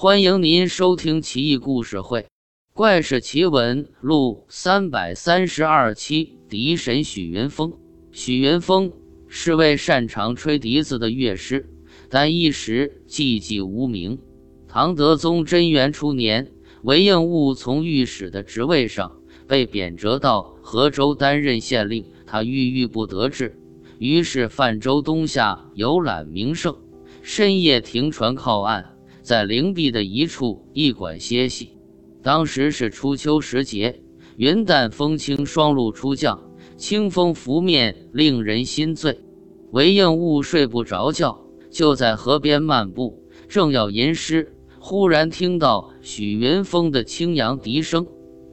欢迎您收听《奇异故事会·怪事奇闻录》三百三十二期。笛神许云峰，许云峰是位擅长吹笛子的乐师，但一时寂寂无名。唐德宗贞元初年，韦应物从御史的职位上被贬谪到河州担任县令，他郁郁不得志，于是泛舟东下游览名胜，深夜停船靠岸。在灵璧的一处驿馆歇息。当时是初秋时节，云淡风轻，霜露初降，清风拂面，令人心醉。韦应物睡不着觉，就在河边漫步，正要吟诗，忽然听到许云峰的清扬笛声，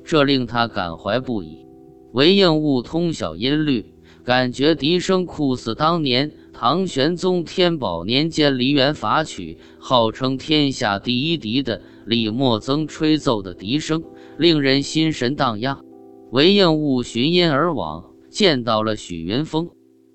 这令他感怀不已。韦应物通晓音律，感觉笛声酷似当年。唐玄宗天宝年间梨园法曲，号称天下第一笛的李默曾吹奏的笛声，令人心神荡漾。韦应物寻音而往，见到了许云峰，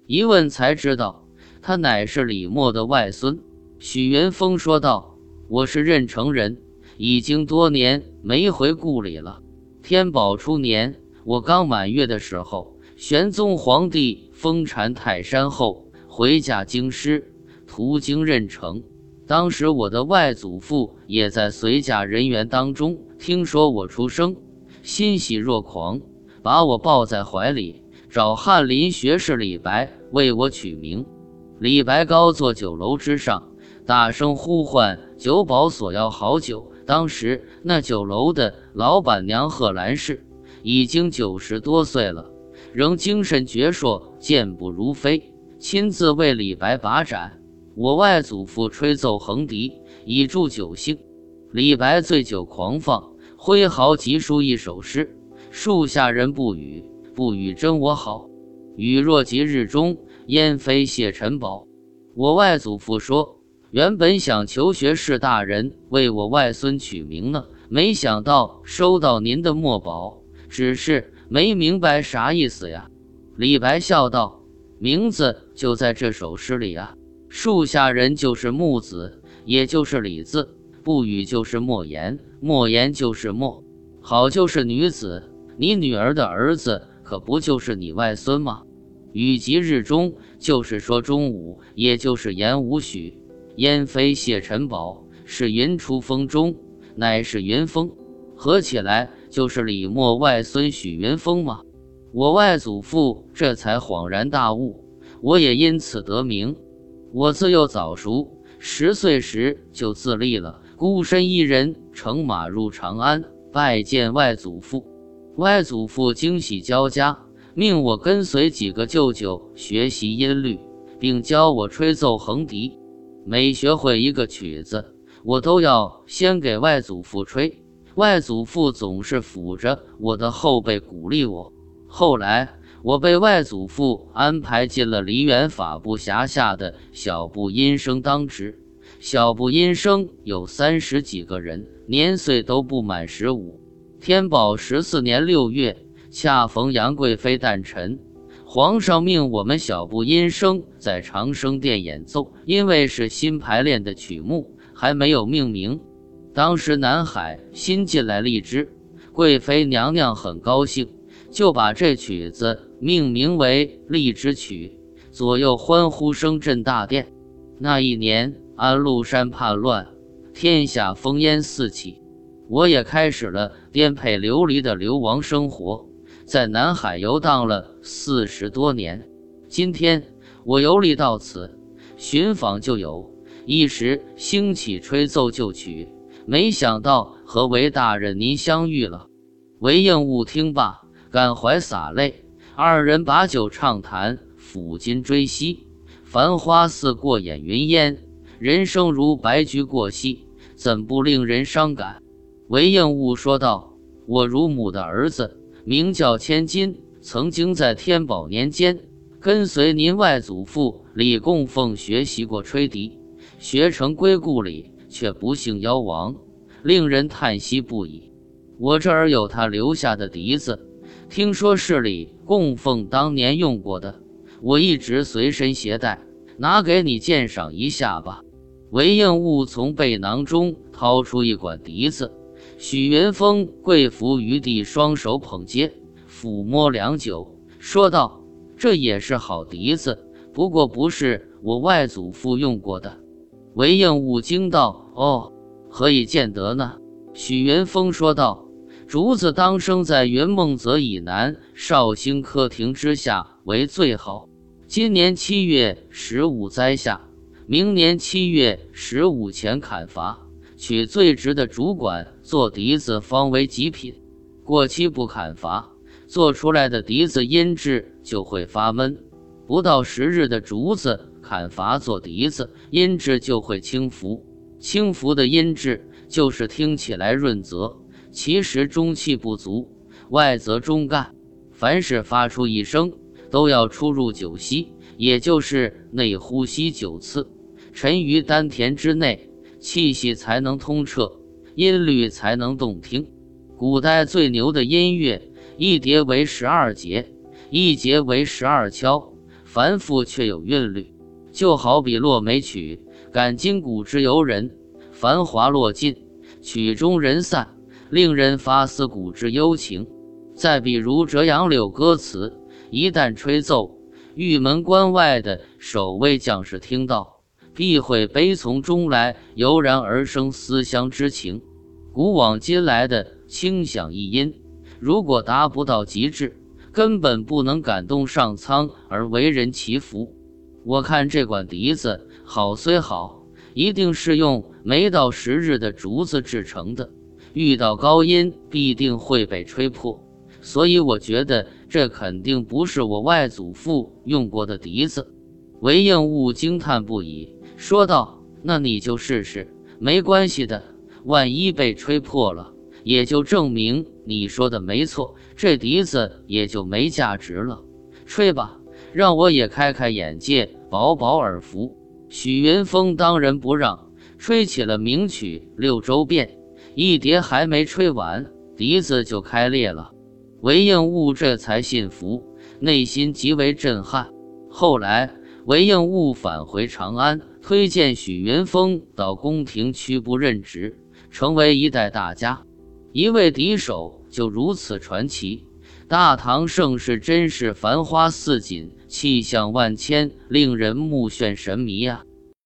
一问才知道，他乃是李默的外孙。许云峰说道：“我是任城人，已经多年没回故里了。天宝初年，我刚满月的时候，玄宗皇帝封禅泰山后。”回驾京师，途经任城。当时我的外祖父也在随驾人员当中。听说我出生，欣喜若狂，把我抱在怀里，找翰林学士李白为我取名。李白高坐酒楼之上，大声呼唤酒保索要好酒。当时那酒楼的老板娘贺兰氏已经九十多岁了，仍精神矍铄，健步如飞。亲自为李白把盏，我外祖父吹奏横笛以助酒兴。李白醉酒狂放，挥毫疾书一首诗：“树下人不语，不语真我好。雨若即日中，烟飞谢尘宝。”我外祖父说：“原本想求学士大人为我外孙取名呢，没想到收到您的墨宝，只是没明白啥意思呀。”李白笑道。名字就在这首诗里啊！树下人就是木子，也就是李字；不语就是莫言，莫言就是墨。好就是女子，你女儿的儿子可不就是你外孙吗？雨及日中，就是说中午，也就是言午许。烟飞谢尘宝，是云出风中，乃是云峰，合起来就是李默外孙许云峰吗？我外祖父这才恍然大悟，我也因此得名。我自幼早熟，十岁时就自立了，孤身一人乘马入长安拜见外祖父。外祖父惊喜交加，命我跟随几个舅舅学习音律，并教我吹奏横笛。每学会一个曲子，我都要先给外祖父吹。外祖父总是抚着我的后背鼓励我。后来，我被外祖父安排进了梨园法部辖下的小部音声当值。小部音声有三十几个人，年岁都不满十五。天宝十四年六月，恰逢杨贵妃诞辰，皇上命我们小部音声在长生殿演奏。因为是新排练的曲目，还没有命名。当时南海新进来荔枝，贵妃娘娘很高兴。就把这曲子命名为《荔枝曲》，左右欢呼声震大殿。那一年，安禄山叛乱，天下烽烟四起，我也开始了颠沛流离的流亡生活，在南海游荡了四十多年。今天我游历到此，寻访旧友，一时兴起吹奏旧曲，没想到和韦大人您相遇了。韦应物听罢。感怀洒泪，二人把酒畅谈，抚今追昔。繁花似过眼云烟，人生如白驹过隙，怎不令人伤感？韦应物说道：“我乳母的儿子名叫千金，曾经在天宝年间跟随您外祖父李供奉学习过吹笛，学成归故里，却不幸夭亡，令人叹息不已。我这儿有他留下的笛子。”听说是李供奉当年用过的，我一直随身携带，拿给你鉴赏一下吧。韦应物从背囊中掏出一管笛子，许云峰跪伏于地，双手捧接，抚摸良久，说道：“这也是好笛子，不过不是我外祖父用过的。”韦应物惊道：“哦，何以见得呢？”许云峰说道：“竹子当生在云梦泽以南绍兴客亭之下为最好。今年七月十五栽下。”明年七月十五前砍伐，取最直的竹管做笛子方为极品。过期不砍伐，做出来的笛子音质就会发闷。不到十日的竹子砍伐做笛子，音质就会轻浮。轻浮的音质就是听起来润泽，其实中气不足，外则中干。凡是发出一声，都要出入九息，也就是内呼吸九次。沉于丹田之内，气息才能通彻，音律才能动听。古代最牛的音乐，一叠为十二节，一节为十二敲，繁复却有韵律。就好比落梅曲，感筋骨之游人，繁华落尽，曲终人散，令人发思古之幽情。再比如《折杨柳》歌词，一旦吹奏，玉门关外的守卫将士听到。必会悲从中来，油然而生思乡之情。古往今来的清响一音，如果达不到极致，根本不能感动上苍而为人祈福。我看这管笛子好虽好，一定是用没到十日的竹子制成的，遇到高音必定会被吹破。所以我觉得这肯定不是我外祖父用过的笛子。韦应物惊叹不已。说道：“那你就试试，没关系的。万一被吹破了，也就证明你说的没错，这笛子也就没价值了。吹吧，让我也开开眼界，饱饱耳福。”许云峰当仁不让，吹起了名曲《六州变》，一碟还没吹完，笛子就开裂了。韦应物这才信服，内心极为震撼。后来，韦应物返回长安。推荐许云峰到宫廷区部任职，成为一代大家。一位笛手就如此传奇。大唐盛世真是繁花似锦，气象万千，令人目眩神迷啊！